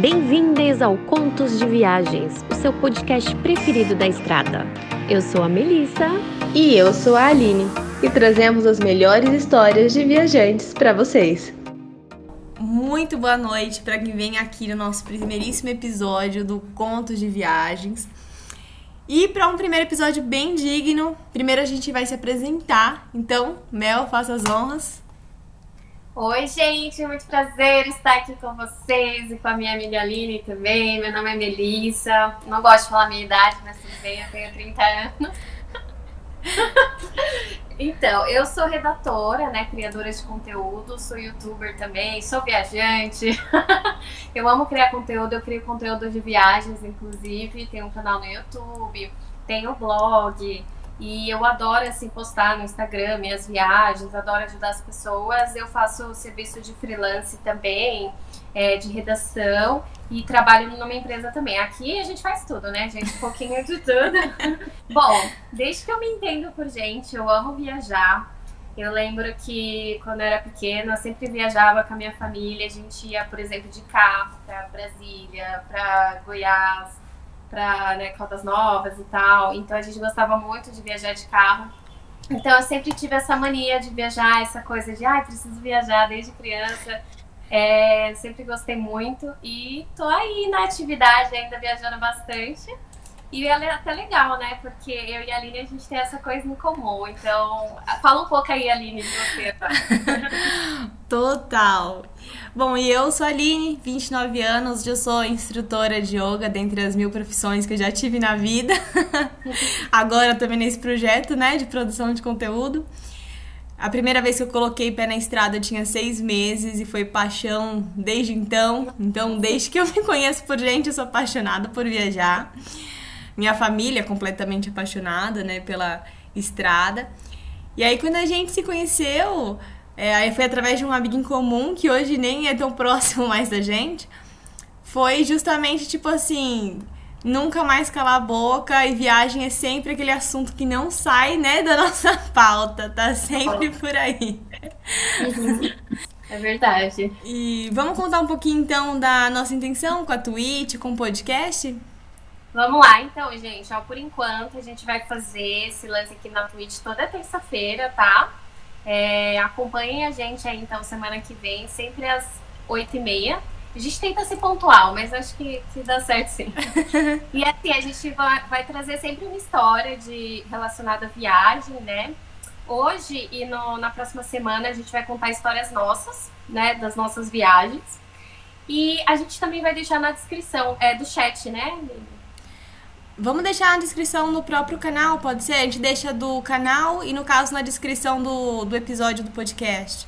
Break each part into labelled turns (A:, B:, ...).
A: Bem-vindas ao Contos de Viagens, o seu podcast preferido da estrada. Eu sou a Melissa.
B: E eu sou a Aline. E trazemos as melhores histórias de viajantes para vocês.
C: Muito boa noite para quem vem aqui no nosso primeiríssimo episódio do Contos de Viagens. E para um primeiro episódio bem digno, primeiro a gente vai se apresentar. Então, Mel, faça as honras.
D: Oi, gente, muito prazer estar aqui com vocês e com a minha amiga Aline também. Meu nome é Melissa. Não gosto de falar minha idade, mas tudo bem, eu tenho 30 anos. então, eu sou redatora, né, criadora de conteúdo, sou youtuber também, sou viajante. eu amo criar conteúdo, eu crio conteúdo de viagens, inclusive, tenho um canal no YouTube, tenho blog, e eu adoro assim postar no Instagram minhas viagens, adoro ajudar as pessoas. Eu faço serviço de freelance também, é, de redação e trabalho numa empresa também. Aqui a gente faz tudo, né, gente? Um pouquinho de tudo. Bom, desde que eu me entendo por gente, eu amo viajar. Eu lembro que quando eu era pequena, eu sempre viajava com a minha família. A gente ia, por exemplo, de carro para Brasília, para Goiás para né, Caldas Novas e tal. Então a gente gostava muito de viajar de carro. Então eu sempre tive essa mania de viajar, essa coisa de, ai, ah, preciso viajar desde criança. É, sempre gostei muito e tô aí na atividade ainda viajando bastante. E é até legal, né? Porque eu e a Aline, a gente tem essa coisa em comum. Então, fala um pouco aí, Aline, de você?
C: Total. Bom, e eu sou a Aline, 29 anos, eu sou instrutora de yoga, dentre as mil profissões que eu já tive na vida. Agora também nesse projeto, né, de produção de conteúdo. A primeira vez que eu coloquei pé na estrada eu tinha seis meses e foi paixão desde então. Então, desde que eu me conheço por gente, eu sou apaixonada por viajar. Minha família é completamente apaixonada, né, pela estrada. E aí, quando a gente se conheceu, é, aí foi através de um amigo em comum, que hoje nem é tão próximo mais da gente. Foi justamente tipo assim: nunca mais calar a boca e viagem é sempre aquele assunto que não sai, né, da nossa pauta, tá sempre por aí.
D: É verdade.
C: E vamos contar um pouquinho então da nossa intenção com a Twitch, com o podcast?
D: Vamos lá, então, gente. Ó, por enquanto, a gente vai fazer esse lance aqui na Twitch toda terça-feira, tá? É, acompanhem a gente aí, então, semana que vem, sempre às 8h30. A gente tenta ser pontual, mas acho que, que dá certo sim. e assim, a gente vai, vai, trazer sempre uma história de relacionada à viagem, né? Hoje e no, na próxima semana a gente vai contar histórias nossas, né? Das nossas viagens. E a gente também vai deixar na descrição é, do chat, né?
C: Vamos deixar na descrição no próprio canal, pode ser? A gente deixa do canal e, no caso, na descrição do, do episódio do podcast.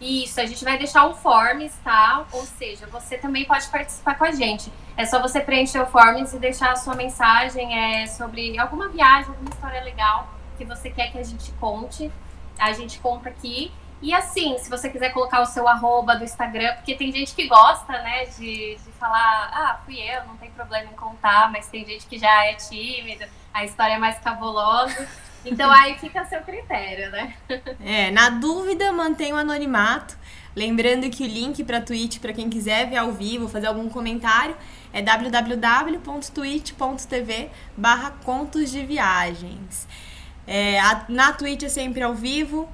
D: Isso, a gente vai deixar um forms, tá? Ou seja, você também pode participar com a gente. É só você preencher o forms e deixar a sua mensagem é, sobre alguma viagem, alguma história legal que você quer que a gente conte. A gente conta aqui. E assim, se você quiser colocar o seu arroba do Instagram, porque tem gente que gosta, né, de, de falar, ah, fui eu, não tem problema em contar, mas tem gente que já é tímido, a história é mais cabulosa. Então aí fica a seu critério, né?
C: É, na dúvida, mantenha o anonimato. Lembrando que o link para Twitch, para quem quiser ver ao vivo, fazer algum comentário, é www.twitch.tv barra contos de viagens. É, a, na Twitch é sempre ao vivo,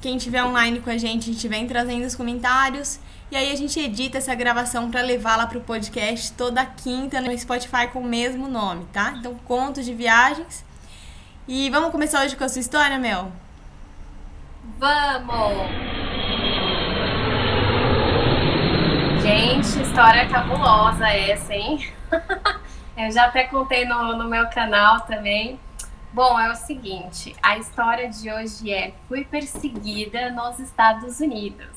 C: quem estiver online com a gente, a gente vem trazendo os comentários. E aí a gente edita essa gravação para levá-la para o podcast toda quinta no Spotify com o mesmo nome, tá? Então, contos de viagens. E vamos começar hoje com a sua história, Mel?
D: Vamos! Gente, história cabulosa essa, hein? Eu já até contei no, no meu canal também. Bom, é o seguinte, a história de hoje é fui perseguida nos Estados Unidos.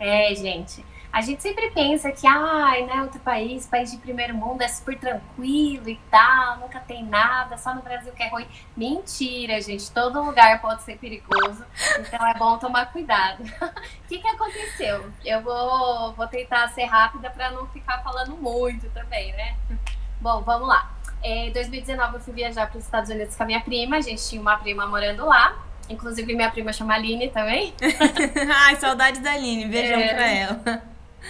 D: É, gente, a gente sempre pensa que, ai, né, outro país, país de primeiro mundo é super tranquilo e tal, nunca tem nada, só no Brasil que é ruim. Mentira, gente, todo lugar pode ser perigoso, então é bom tomar cuidado. O que, que aconteceu? Eu vou, vou tentar ser rápida para não ficar falando muito também, né? Bom, vamos lá. Em 2019 eu fui viajar para os Estados Unidos com a minha prima. A gente tinha uma prima morando lá. Inclusive minha prima chama Aline também.
C: Ai, saudade da Aline. Beijão é... pra ela.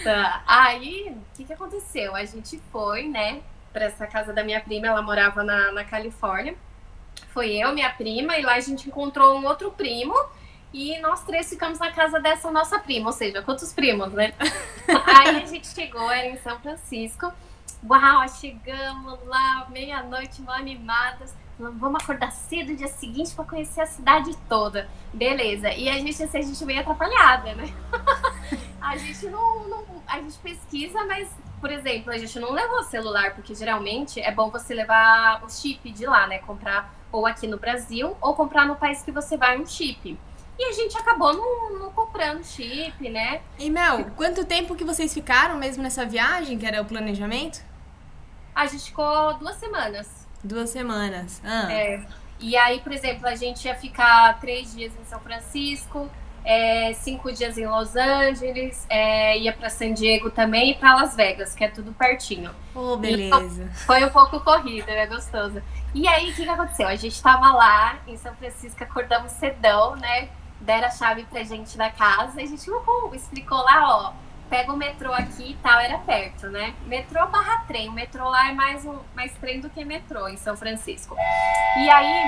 D: Tá. Aí, o que, que aconteceu? A gente foi, né, pra essa casa da minha prima, ela morava na, na Califórnia. Foi eu, minha prima, e lá a gente encontrou um outro primo. E nós três ficamos na casa dessa nossa prima, ou seja, quantos primos, né? Aí a gente chegou, era em São Francisco. Uau, chegamos lá, meia-noite, mal animadas. Vamos acordar cedo dia seguinte para conhecer a cidade toda. Beleza. E a gente, assim, a gente meio atrapalhada, né? a gente não, não, A gente pesquisa, mas, por exemplo, a gente não levou celular, porque geralmente é bom você levar o chip de lá, né? Comprar ou aqui no Brasil, ou comprar no país que você vai um chip. E a gente acabou não, não comprando chip, né?
C: E Mel, quanto tempo que vocês ficaram mesmo nessa viagem, que era o planejamento?
D: A gente ficou duas semanas.
C: Duas semanas. Ah.
D: É. E aí, por exemplo, a gente ia ficar três dias em São Francisco, é, cinco dias em Los Angeles, é, ia para San Diego também e para Las Vegas, que é tudo pertinho.
C: Oh, beleza.
D: Então, foi um pouco corrida, né? Gostoso. E aí, o que, que aconteceu? A gente tava lá em São Francisco, acordamos cedão, né? deram a chave pra gente da casa e a gente, uhul, explicou lá, ó, pega o metrô aqui e tal, era perto, né? Metrô barra trem, o metrô lá é mais, um, mais trem do que metrô em São Francisco. E aí,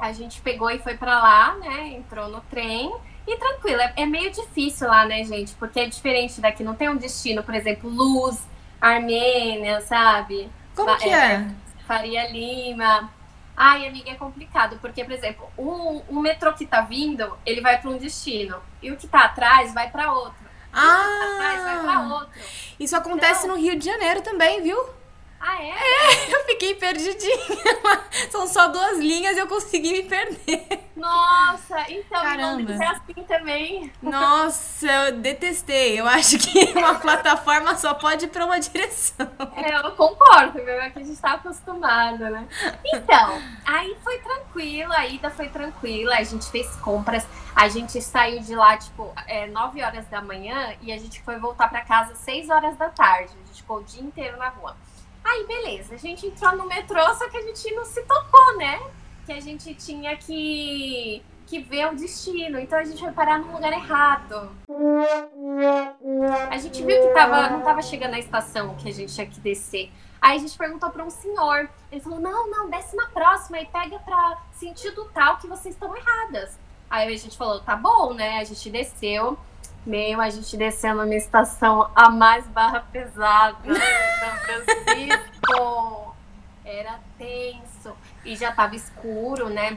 D: a gente pegou e foi para lá, né? Entrou no trem e tranquilo, é, é, meio difícil lá, né, gente? Porque é diferente daqui, não tem um destino, por exemplo, Luz, Armênia, sabe?
C: Como que é? é?
D: Faria Lima. Ai, amiga, é complicado, porque, por exemplo, o, o metrô que tá vindo, ele vai para um destino, e o que tá atrás vai para outro.
C: Ah!
D: Atrás vai pra outro.
C: Isso acontece então, no Rio de Janeiro também, viu?
D: Ah, é?
C: É, eu fiquei perdidinha. São só duas linhas e eu consegui me perder.
D: Nossa, então Caramba. é assim também.
C: Nossa, eu detestei. Eu acho que uma plataforma só pode ir pra uma direção.
D: É, eu concordo, meu. É que a gente tá acostumado, né? Então, aí foi tranquilo, a ida foi tranquila, a gente fez compras. A gente saiu de lá, tipo, é, 9 horas da manhã e a gente foi voltar para casa 6 horas da tarde. A gente ficou o dia inteiro na rua. Aí, beleza, a gente entrou no metrô, só que a gente não se tocou, né? Que a gente tinha que, que ver o destino. Então a gente foi parar no lugar errado. A gente viu que tava, não tava chegando na estação que a gente tinha que descer. Aí a gente perguntou para um senhor. Ele falou: não, não, desce na próxima e pega para sentido tal que vocês estão erradas. Aí a gente falou: tá bom, né? A gente desceu. Meio a gente descendo numa estação a mais barra pesada São Francisco. Era tenso. E já tava escuro, né?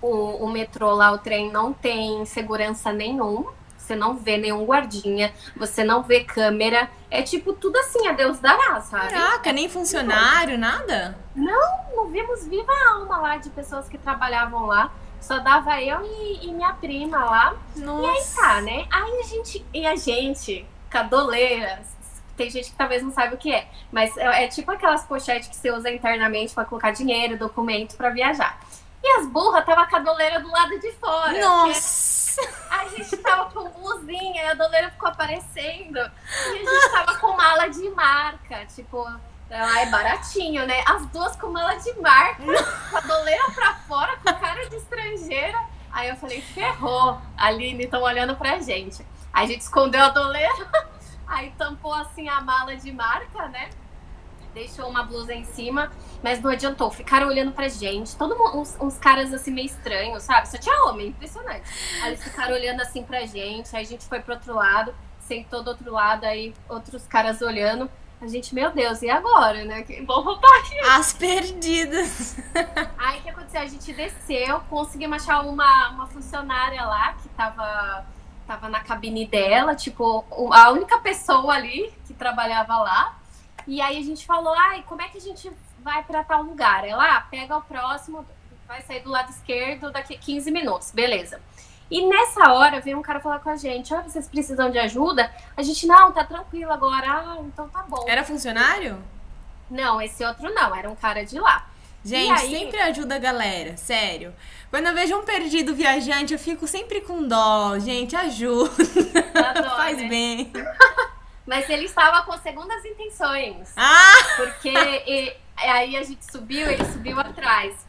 D: O, o metrô lá, o trem não tem segurança nenhum. Você não vê nenhum guardinha, você não vê câmera. É tipo tudo assim, a Deus dará, sabe?
C: Caraca, nem funcionário, nada?
D: Não, não vimos viva alma lá de pessoas que trabalhavam lá. Só dava eu e, e minha prima lá. Nossa. E aí tá, né? Aí a gente. E a gente, cadoleira, tem gente que talvez não saiba o que é, mas é, é tipo aquelas pochetes que você usa internamente para colocar dinheiro, documento para viajar. E as burras tava a cadoleira do lado de fora.
C: Nossa!
D: A gente tava com blusinha e a doleira ficou aparecendo. E a gente tava com mala de marca, tipo, ela é baratinho, né? As duas com mala de marca, com a doleira pra fora, com cara de estrangeira. Aí eu falei, ferrou, Aline, estão olhando pra gente. Aí a gente escondeu a doleira, aí tampou assim a mala de marca, né? Deixou uma blusa em cima, mas não adiantou. Ficaram olhando pra gente, todo mundo, uns, uns caras assim meio estranhos, sabe? Só tinha homem, impressionante. Aí eles ficaram olhando assim pra gente, aí a gente foi pro outro lado, sentou do outro lado, aí outros caras olhando. A gente, meu Deus, e agora, né? Que bom aqui.
C: As perdidas.
D: Aí o que aconteceu? A gente desceu, conseguimos achar uma, uma funcionária lá que tava, tava na cabine dela, tipo, a única pessoa ali que trabalhava lá. E aí a gente falou, ai, como é que a gente vai para tal lugar? Ela, ah, pega o próximo, vai sair do lado esquerdo daqui a 15 minutos, beleza. E nessa hora veio um cara falar com a gente: Olha, vocês precisam de ajuda? A gente, não, tá tranquilo agora. Ah, então tá bom.
C: Era funcionário?
D: Não, esse outro não, era um cara de lá.
C: Gente, aí... sempre ajuda a galera, sério. Quando eu vejo um perdido viajante, eu fico sempre com dó. Gente, ajuda. Dó, Faz né? bem.
D: Mas ele estava com segundas intenções.
C: Ah!
D: Porque e, aí a gente subiu, ele subiu atrás.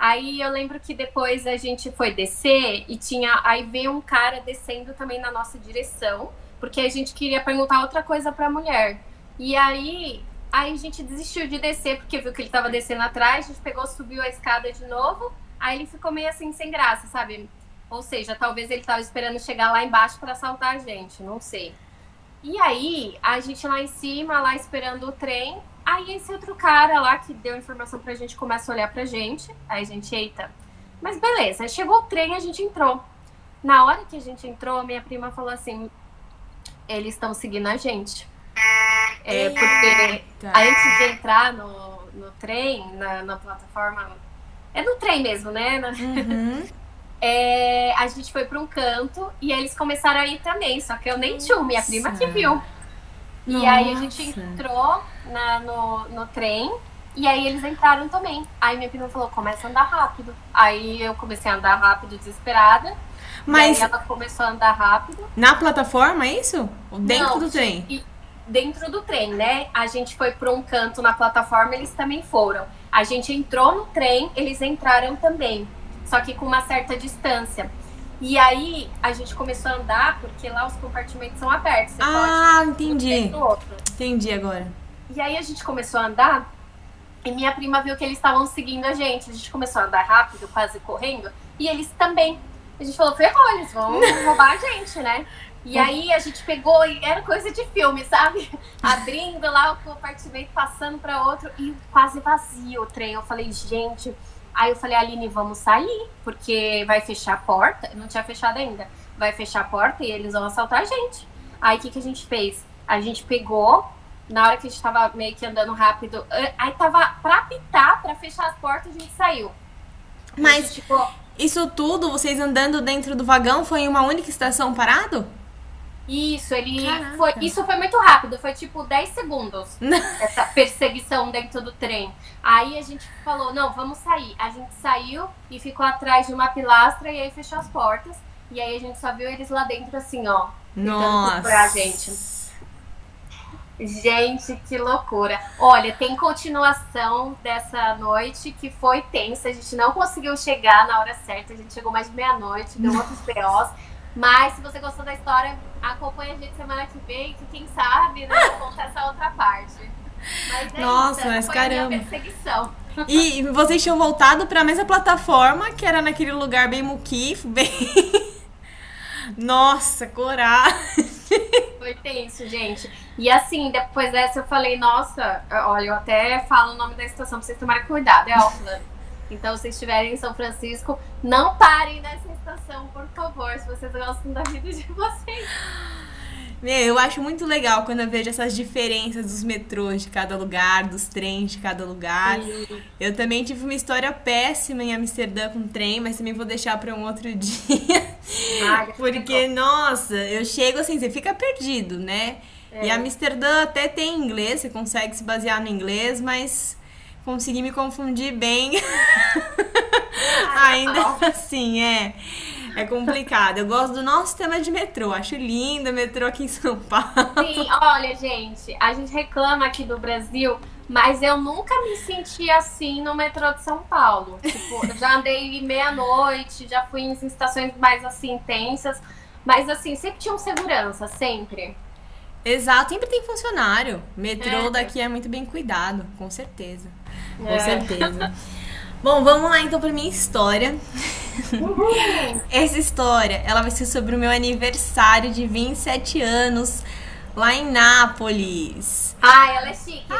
D: Aí eu lembro que depois a gente foi descer e tinha. Aí veio um cara descendo também na nossa direção. porque a gente queria perguntar outra coisa pra mulher. E aí, aí a gente desistiu de descer, porque viu que ele tava descendo atrás, a gente pegou, subiu a escada de novo, aí ele ficou meio assim, sem graça, sabe? Ou seja, talvez ele tava esperando chegar lá embaixo para assaltar a gente, não sei. E aí, a gente lá em cima, lá esperando o trem, aí esse outro cara lá que deu informação pra gente começa a olhar pra gente, aí a gente, eita. Mas beleza, chegou o trem, a gente entrou. Na hora que a gente entrou, minha prima falou assim: eles estão seguindo a gente. É, porque antes de entrar no, no trem, na, na plataforma. É no trem mesmo, né?
C: Uhum.
D: É, a gente foi para um canto e eles começaram a ir também, só que eu nem tinha, minha prima que viu. E aí a gente
C: Nossa.
D: entrou na, no, no trem e aí eles entraram também. Aí minha prima falou, começa a andar rápido. Aí eu comecei a andar rápido, desesperada.
C: Mas
D: E aí ela começou a andar rápido.
C: na plataforma, é isso? Ou Dentro
D: Não,
C: do trem?
D: E dentro do trem, né? A gente foi para um canto na plataforma, eles também foram. A gente entrou no trem, eles entraram também. Só que com uma certa distância. E aí a gente começou a andar, porque lá os compartimentos são abertos. Você
C: Ah,
D: pode ir
C: entendi.
D: outro.
C: Entendi agora.
D: E aí a gente começou a andar e minha prima viu que eles estavam seguindo a gente. A gente começou a andar rápido, quase correndo, e eles também. A gente falou, ferrou, eles vão roubar a gente, né? E aí a gente pegou, e era coisa de filme, sabe? Abrindo lá o compartimento, passando para outro e quase vazio o trem. Eu falei, gente. Aí eu falei, Aline, vamos sair, porque vai fechar a porta. Não tinha fechado ainda. Vai fechar a porta e eles vão assaltar a gente. Aí o que, que a gente fez? A gente pegou, na hora que a gente tava meio que andando rápido, eh, aí tava pra apitar, pra fechar as portas, a gente saiu.
C: Mas
D: gente ficou,
C: isso tudo, vocês andando dentro do vagão, foi em uma única estação parado?
D: Isso, ele
C: Caraca.
D: foi. Isso foi muito rápido, foi tipo 10 segundos. essa perseguição dentro do trem. Aí a gente falou, não, vamos sair. A gente saiu e ficou atrás de uma pilastra e aí fechou as portas. E aí a gente só viu eles lá dentro assim, ó.
C: Nossa.
D: procurar a gente. Gente, que loucura. Olha, tem continuação dessa noite que foi tensa. A gente não conseguiu chegar na hora certa. A gente chegou mais de meia-noite, deu outros POs. Mas se você gostou da história, acompanha a gente semana que vem, que quem sabe, né, conta essa outra parte. Mas é
C: Nossa,
D: isso,
C: mas
D: foi a
C: caramba.
D: perseguição.
C: E vocês tinham voltado pra mesma plataforma, que era naquele lugar bem muquifo, bem. Nossa, coragem.
D: Foi tenso, gente. E assim, depois dessa eu falei, nossa, olha, eu até falo o nome da estação pra vocês tomarem cuidado, é Auckland. Então, se estiverem em São Francisco, não parem nessa estação, por favor, se vocês gostam da vida de vocês.
C: Meu, eu acho muito legal quando eu vejo essas diferenças dos metrôs de cada lugar, dos trens de cada lugar. Eu também tive uma história péssima em Amsterdã com trem, mas também vou deixar pra um outro dia.
D: Ai,
C: Porque, nossa, eu chego assim, você fica perdido, né?
D: É.
C: E Amsterdã até tem inglês, você consegue se basear no inglês, mas consegui me confundir bem. Ainda assim, é. É complicado. Eu gosto do nosso sistema de metrô. Acho lindo o metrô aqui em São Paulo.
D: Sim, olha, gente, a gente reclama aqui do Brasil, mas eu nunca me senti assim no metrô de São Paulo. Tipo, já andei meia-noite, já fui em estações mais assim intensas, mas assim, sempre tinha um segurança, sempre.
C: Exato, sempre tem funcionário. Metrô
D: É.
C: daqui é muito bem cuidado, com certeza. Com
D: É.
C: certeza. Bom, vamos lá então pra minha história. Essa história, ela vai ser sobre o meu aniversário de 27 anos lá em Nápoles.
D: Ai, ela é chique, né,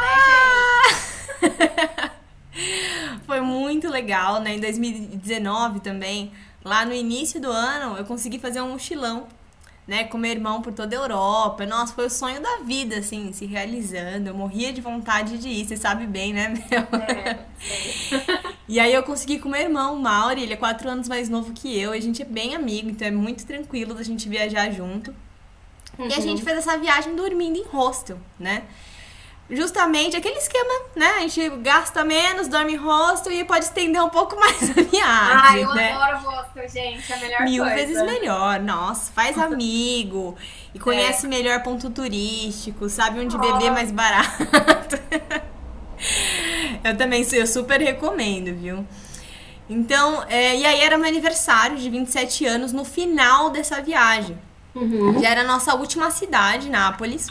D: gente?
C: Foi muito legal, né? Em 2019 também, lá no início do ano, eu consegui fazer um mochilão, né? Com meu irmão por toda a Europa. Nossa, foi o sonho da vida, assim, se realizando. Eu morria de vontade de ir, você sabe bem, né, meu?
D: É.
C: E aí eu consegui com meu irmão, o Mauri, ele é quatro anos mais novo que eu, e a gente é bem amigo, então é muito tranquilo da gente viajar junto. E a gente fez essa viagem dormindo em hostel, né? Justamente aquele esquema, né? A gente gasta menos, dorme em hostel e pode estender um pouco mais a viagem,
D: Ai, eu
C: né?
D: adoro hostel, gente, é a melhor
C: Mil
D: coisa.
C: vezes melhor, nossa, faz amigo e
D: É.
C: conhece melhor ponto turístico, sabe onde beber mais barato. eu também eu super recomendo, viu? Então, é, e aí era meu aniversário de 27 anos no final dessa viagem. Uhum. Já era a nossa última cidade, Nápoles.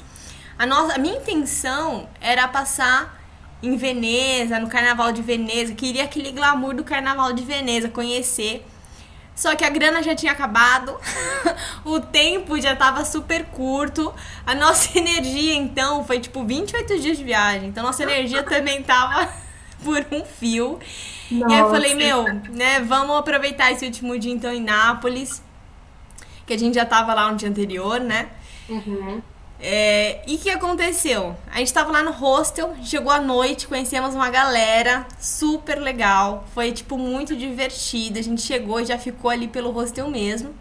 C: A, nossa, a minha intenção era passar em Veneza, no Carnaval de Veneza. Queria aquele glamour do Carnaval de Veneza, conhecer. Só que a grana já tinha acabado, o tempo já tava super curto, a nossa energia então foi tipo 28 dias de viagem, então nossa energia também tava por um fio. Nossa. E aí eu falei, meu, né, vamos aproveitar esse último dia então em Nápoles, que a gente já tava lá no dia anterior, né? Uhum. É, e o que aconteceu? A gente tava lá no hostel, chegou à noite, conhecemos uma galera super legal. Foi, tipo, muito divertido. A gente chegou e já ficou ali pelo hostel mesmo.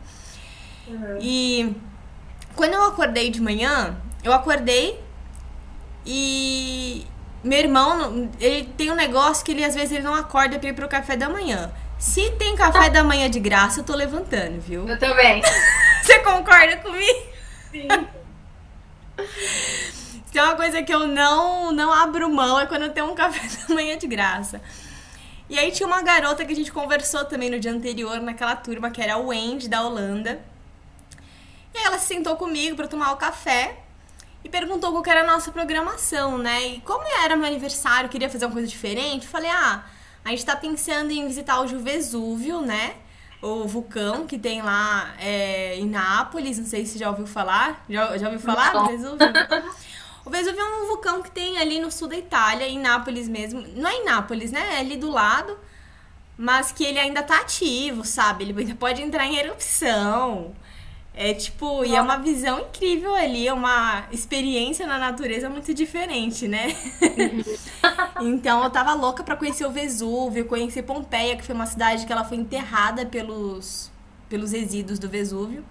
C: Uhum. E quando eu acordei de manhã, eu acordei e meu irmão, ele tem um negócio que ele às vezes ele não acorda pra ir pro café da manhã. Se tem café da manhã de graça, eu tô levantando, viu?
D: Eu também.
C: Você concorda comigo? Sim. É uma coisa que eu não, não abro mão é quando eu tenho um café da manhã de graça. E aí tinha uma garota que a gente conversou também no dia anterior, naquela turma, que era a Wendy, da Holanda. E aí ela se sentou comigo para tomar o café e perguntou qual era a nossa programação, né? E como era meu aniversário, queria fazer uma coisa diferente, falei, ah, a gente tá pensando em visitar o Vesúvio, né? O vulcão que tem lá é, em Nápoles, não sei se já ouviu falar. Já, já ouviu falar do Vesúvio? O Vesúvio é um vulcão que tem ali no sul da Itália, em Nápoles mesmo. Não é em Nápoles, né? É ali do lado. Mas que ele ainda tá ativo, sabe? Ele ainda pode entrar em erupção. É tipo, e é uma visão incrível ali, é uma experiência na natureza muito diferente, né? então eu tava louca para conhecer o Vesúvio, conhecer Pompeia, que foi uma cidade que ela foi enterrada pelos, pelos resíduos do Vesúvio.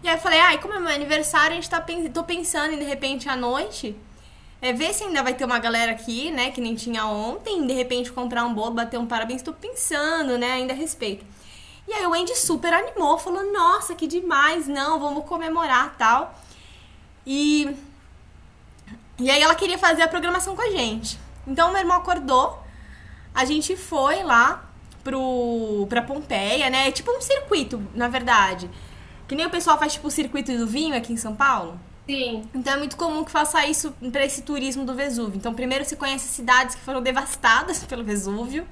C: E aí eu falei, ai, como é meu aniversário, a gente tá tô pensando em de repente à noite. É ver se ainda vai ter uma galera aqui, né, que nem tinha ontem, de repente comprar um bolo, bater um parabéns, tô pensando, né, ainda a respeito. E aí o Andy super animou, falou: "Nossa, que demais, não, vamos comemorar, tal". E e aí ela queria fazer a programação com a gente. Então meu irmão acordou, a gente foi lá pro pra Pompeia, né? É tipo um circuito, na verdade. Que nem o pessoal faz tipo o circuito do vinho aqui em São Paulo.
D: Sim.
C: Então é muito comum que faça isso para esse turismo do Vesúvio. Então primeiro você conhece cidades que foram devastadas pelo Vesúvio.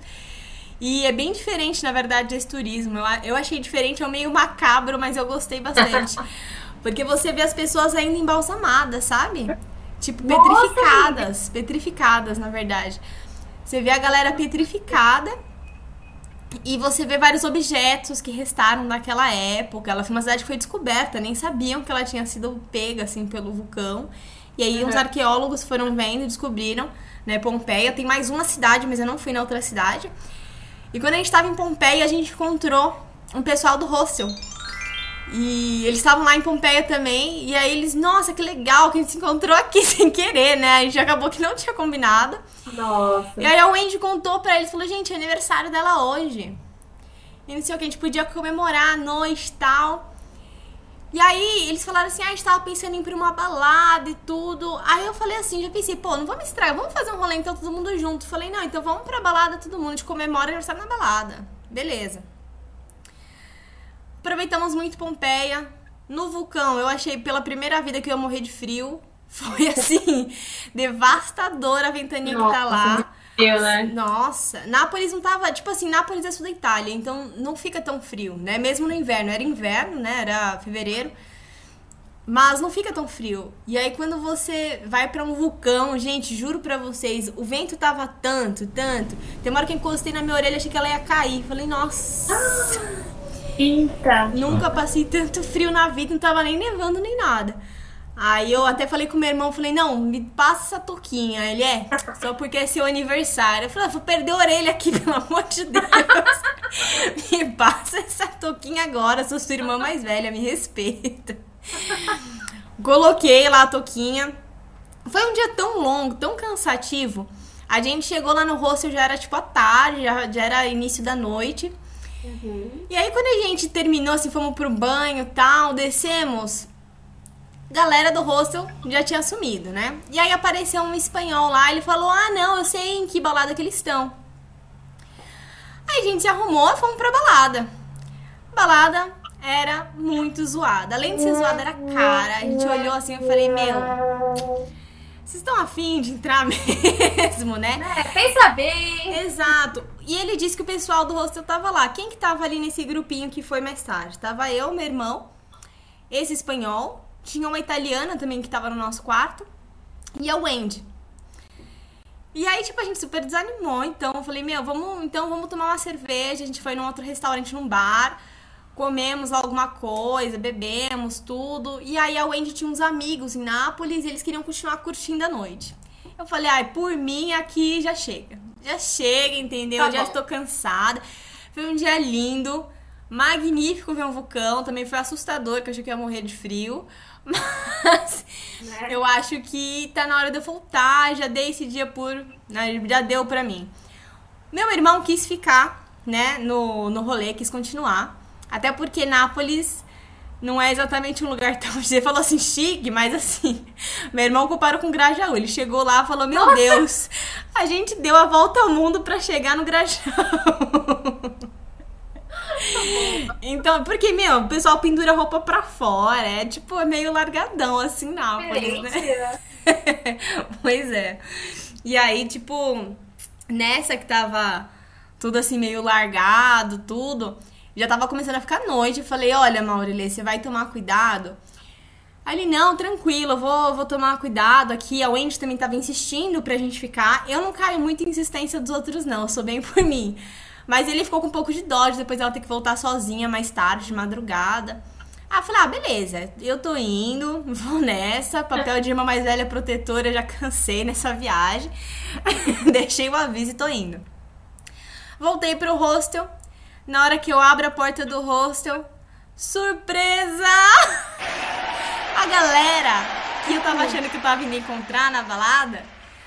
C: E é bem diferente, na verdade, desse turismo. Eu, eu achei diferente, é meio macabro, mas eu gostei bastante. Porque você vê as pessoas ainda embalsamadas, sabe? Tipo, petrificadas. Petrificadas, na verdade. Você vê a galera petrificada e você vê vários objetos que restaram naquela época. Ela foi uma cidade que foi descoberta, nem sabiam que ela tinha sido pega, assim, pelo vulcão. E aí uhum. os arqueólogos foram vendo e descobriram, né, Pompeia. Tem mais uma cidade, mas eu não fui na outra cidade. E quando a gente estava em Pompeia, a gente encontrou um pessoal do hostel. E eles estavam lá em Pompeia também. E aí eles, nossa, que legal que a gente se encontrou aqui sem querer, né? A gente acabou que não tinha combinado.
D: Nossa.
C: E aí a Wendy contou pra eles, falou, gente, é aniversário dela hoje. E não sei o que, a gente podia comemorar a noite e tal. E aí eles falaram assim, ah, a gente tava pensando em ir pra uma balada e tudo. Aí eu falei assim, já pensei, pô, não vamos estragar, vamos fazer um rolê então todo mundo junto. Falei, não, então vamos pra balada todo mundo, a gente comemora aniversário na balada. Beleza. Aproveitamos muito Pompeia. No vulcão, eu achei pela primeira vida que eu ia morrer de frio. Foi assim, devastadora a ventania Nossa, que tá lá.
D: Frio, né?
C: Nossa, Nápoles não tava. Tipo assim, Nápoles é sul da Itália, então não fica tão frio, né? Mesmo no inverno. Era inverno, né? Era fevereiro. Mas não fica tão frio. E aí, quando você vai para um vulcão, gente, juro pra vocês, o vento tava tanto, tanto. Tem uma hora que eu encostei na minha orelha, achei que ela ia cair. Falei, nossa.
D: Eita.
C: Nunca passei tanto frio na vida, não tava nem nevando nem nada. Aí eu até falei com meu irmão, falei, não, me passa essa touquinha. Ele é, só porque é seu aniversário. Eu falei, ah, vou perder a orelha aqui, pelo amor de Deus. me passa essa touquinha agora, sou sua irmã mais velha, me respeita. Coloquei lá a touquinha. Foi um dia tão longo, tão cansativo. A gente chegou lá no hostel, já era tipo à tarde, já, já era início da noite. Uhum. E aí quando a gente terminou, assim, fomos pro banho e tal, descemos galera do hostel já tinha sumido, né? E aí apareceu um espanhol lá, ele falou: Ah, não, eu sei em que balada que eles estão. Aí a gente se arrumou e fomos pra balada. Balada era muito zoada. Além de ser zoada, era cara. A gente olhou assim e falei, meu. Vocês estão afim de entrar mesmo, né?
D: É, pensa bem.
C: Exato. E ele disse que o pessoal do hostel tava lá. Quem que tava ali nesse grupinho que foi mais tarde? Tava eu, meu irmão, esse espanhol, tinha uma italiana também que tava no nosso quarto, e a Wendy. E aí, tipo, a gente super desanimou, então eu falei, meu, vamos, então vamos tomar uma cerveja. A gente foi num outro restaurante, num bar, comemos alguma coisa, bebemos tudo. E aí a Wendy tinha uns amigos em Nápoles e eles queriam continuar curtindo a noite. Eu falei, ai, por mim aqui já chega. Já chega, entendeu?
D: Tá
C: já estou cansada. Foi um dia lindo, magnífico ver um vulcão. Também foi assustador, que eu achei que ia morrer de frio. Mas
D: Né?
C: eu acho que tá na hora de eu voltar. Já dei esse dia por. né, Já deu pra mim. Meu irmão quis ficar, né, no, no rolê, quis continuar. Até porque Nápoles não é exatamente um lugar tão. Você falou assim, chique, mas assim. Meu irmão comparou com Grajaú. Ele chegou lá e falou: Meu Deus, a gente deu a volta ao mundo pra chegar no Grajaú. Então, porque, meu, o pessoal pendura roupa pra fora. É tipo, é meio largadão, assim, Nápoles, né? Pois é. E aí, tipo, nessa que tava tudo assim meio largado, tudo, já tava começando a ficar noite. Eu falei, olha, Maurilê, você vai tomar cuidado. Aí ele, não, tranquilo, eu vou, vou tomar cuidado aqui. A Wendy também tava insistindo pra gente ficar. Eu não caio muito em insistência dos outros, não. Eu sou bem por mim. Mas ele ficou com um pouco de dó de depois ela ter que voltar sozinha mais tarde, de madrugada. Ah, falei, ah, beleza, eu tô indo, vou nessa. Papel de irmã mais velha protetora, já cansei nessa viagem. Deixei o aviso e tô indo. Voltei pro hostel. Na hora que eu abro a porta do hostel, surpresa! A galera que eu tava achando que tava indo encontrar na balada,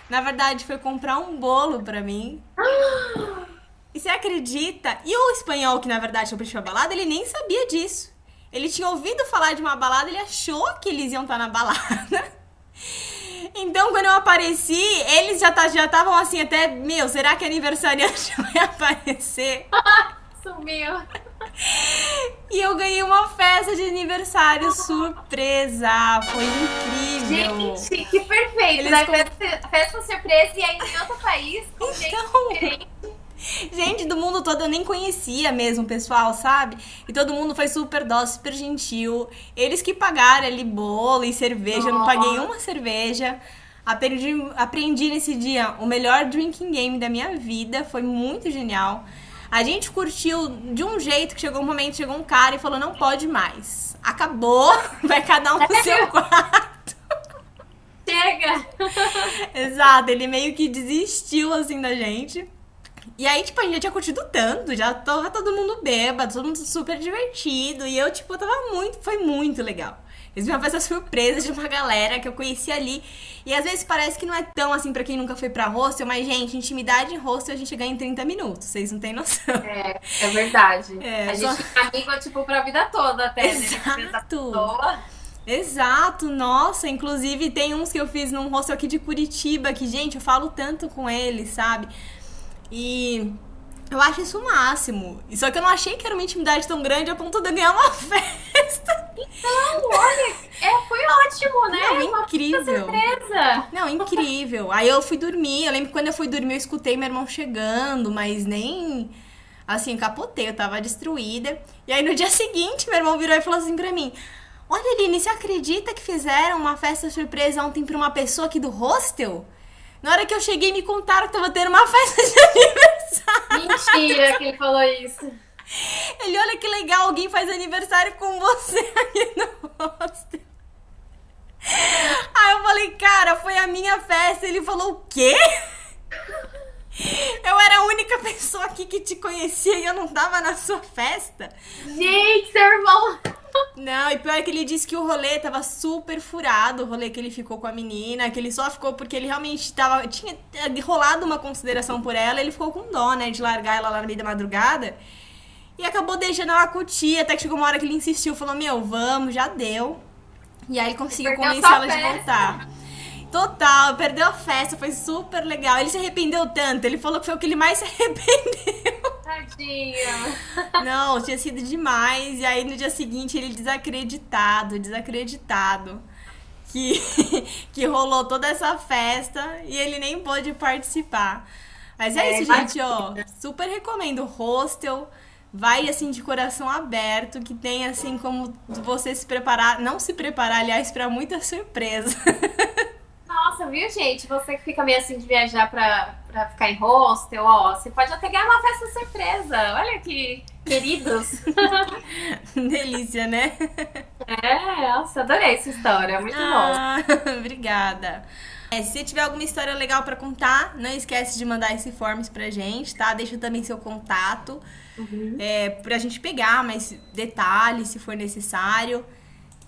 C: na verdade foi comprar um bolo pra mim. E você acredita? E o espanhol, que na verdade eu preencheu a balada, ele nem sabia disso. Ele tinha ouvido falar de uma balada, ele achou que eles iam estar na balada. Então, quando eu apareci, eles já tá- já estavam assim, até, meu, será que aniversariante vai aparecer?
D: Sumiu.
C: E eu ganhei uma festa de aniversário surpresa. Foi incrível.
D: Gente, que perfeito.
C: Eles
D: né?
C: com-
D: Festa, surpresa e ainda em outro país com gente
C: Então.
D: diferente.
C: Gente do mundo todo eu nem conhecia mesmo o pessoal, sabe? E todo mundo foi super dócil, super gentil. Eles que pagaram ali bolo e cerveja, eu não paguei uma cerveja. Aprendi, aprendi nesse dia o melhor drinking game da minha vida, foi muito genial. A gente curtiu de um jeito que chegou um momento, chegou um cara e falou: não pode mais. Acabou, vai cada um pro seu quarto.
D: Chega.
C: Exato, ele meio que desistiu assim da gente. E aí, tipo, a gente já tinha curtido tanto, já tava todo mundo bêbado, todo mundo super divertido. E eu, tipo, tava muito, foi muito legal. Eles me essa surpresa de uma galera que eu conheci ali. E às vezes parece que não é tão assim pra quem nunca foi pra hostel, mas, gente, intimidade em hostel a gente ganha em 30 minutos, vocês não têm noção.
D: É, é verdade.
C: É,
D: a
C: só-
D: gente é amigo, tipo, pra vida toda até. né?
C: Exato.
D: Essa pessoa.
C: Exato, nossa, inclusive tem uns que eu fiz num hostel aqui de Curitiba, que, gente, eu falo tanto com eles, sabe? E eu acho isso o máximo. Só que eu não achei que era uma intimidade tão grande a ponto de eu ganhar uma festa.
D: Então, olha, é, foi ótimo, né?
C: Não,
D: Uma
C: incrível.
D: surpresa.
C: Não, incrível. Aí eu fui dormir, eu lembro que quando eu fui dormir eu escutei meu irmão chegando, mas nem... Assim, capotei, eu tava destruída. E aí no dia seguinte, meu irmão virou e falou assim pra mim... Olha, Aline, você acredita que fizeram uma festa surpresa ontem pra uma pessoa aqui do hostel? Na hora que eu cheguei, me contaram que tava tendo uma festa de aniversário.
D: Mentira que ele falou isso.
C: Ele, olha que legal, alguém faz aniversário com você aqui no hostel. Aí eu falei, cara, foi a minha festa. Ele falou, o quê? Eu era a única pessoa aqui que te conhecia e eu não tava na sua festa.
D: Gente, seu irmão.
C: Não, e pior é que ele disse que o rolê tava super furado, o rolê que ele ficou com a menina, que ele só ficou porque ele realmente tava, tinha rolado uma consideração por ela, ele ficou com dó, né, de largar ela lá no meio da madrugada. E acabou deixando ela curtir, até que chegou uma hora que ele insistiu, falou, meu, vamos, já deu. E aí ele conseguiu convencer ela de voltar. Total, perdeu a festa, foi super legal. Ele se arrependeu tanto, ele falou que foi o que ele mais se arrependeu.
D: Tadinha.
C: Não, tinha sido demais. E aí no dia seguinte ele desacreditado, desacreditado. Que, que rolou toda essa festa e ele nem pôde participar. Mas é,
D: É,
C: isso, gente, ó. Super recomendo o hostel. Vai assim de coração aberto, que tem assim como você se preparar, não se preparar, aliás, para muita surpresa.
D: Nossa, viu, gente? Você que fica meio assim de viajar pra, pra ficar em hostel, ó, você pode até ganhar uma festa surpresa. Olha que queridos.
C: Delícia, né?
D: É, nossa, adorei essa história. Muito bom.
C: Ah, obrigada. É, se tiver alguma história legal pra contar, não esquece de mandar esse forms pra gente, tá? Deixa também seu contato
D: Uhum.
C: é, pra gente pegar mais detalhes, se for necessário.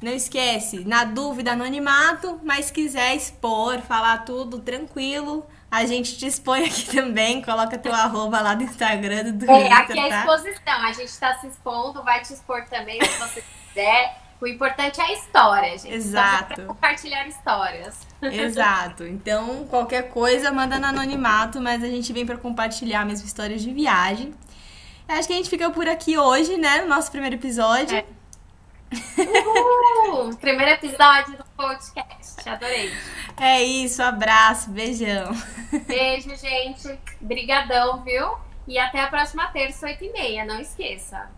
C: Não esquece, na dúvida, anonimato, mas quiser expor, falar tudo tranquilo, a gente te expõe aqui também. Coloca teu arroba lá do Instagram, do
D: É,
C: Twitter,
D: aqui é a
C: tá?
D: exposição. A gente tá se expondo, vai te expor também se você quiser. O importante é a história, gente.
C: Exato.
D: Aqui pra compartilhar histórias.
C: Exato. Então, qualquer coisa, manda no anonimato, mas a gente vem pra compartilhar mesmo histórias de viagem. Acho que a gente fica por aqui hoje, né? No nosso primeiro episódio.
D: É. Uhul! Primeiro episódio do podcast. Adorei.
C: É isso, abraço, beijão.
D: Beijo, gente. Brigadão, viu? E até a próxima terça, 8 e meia. Não esqueça.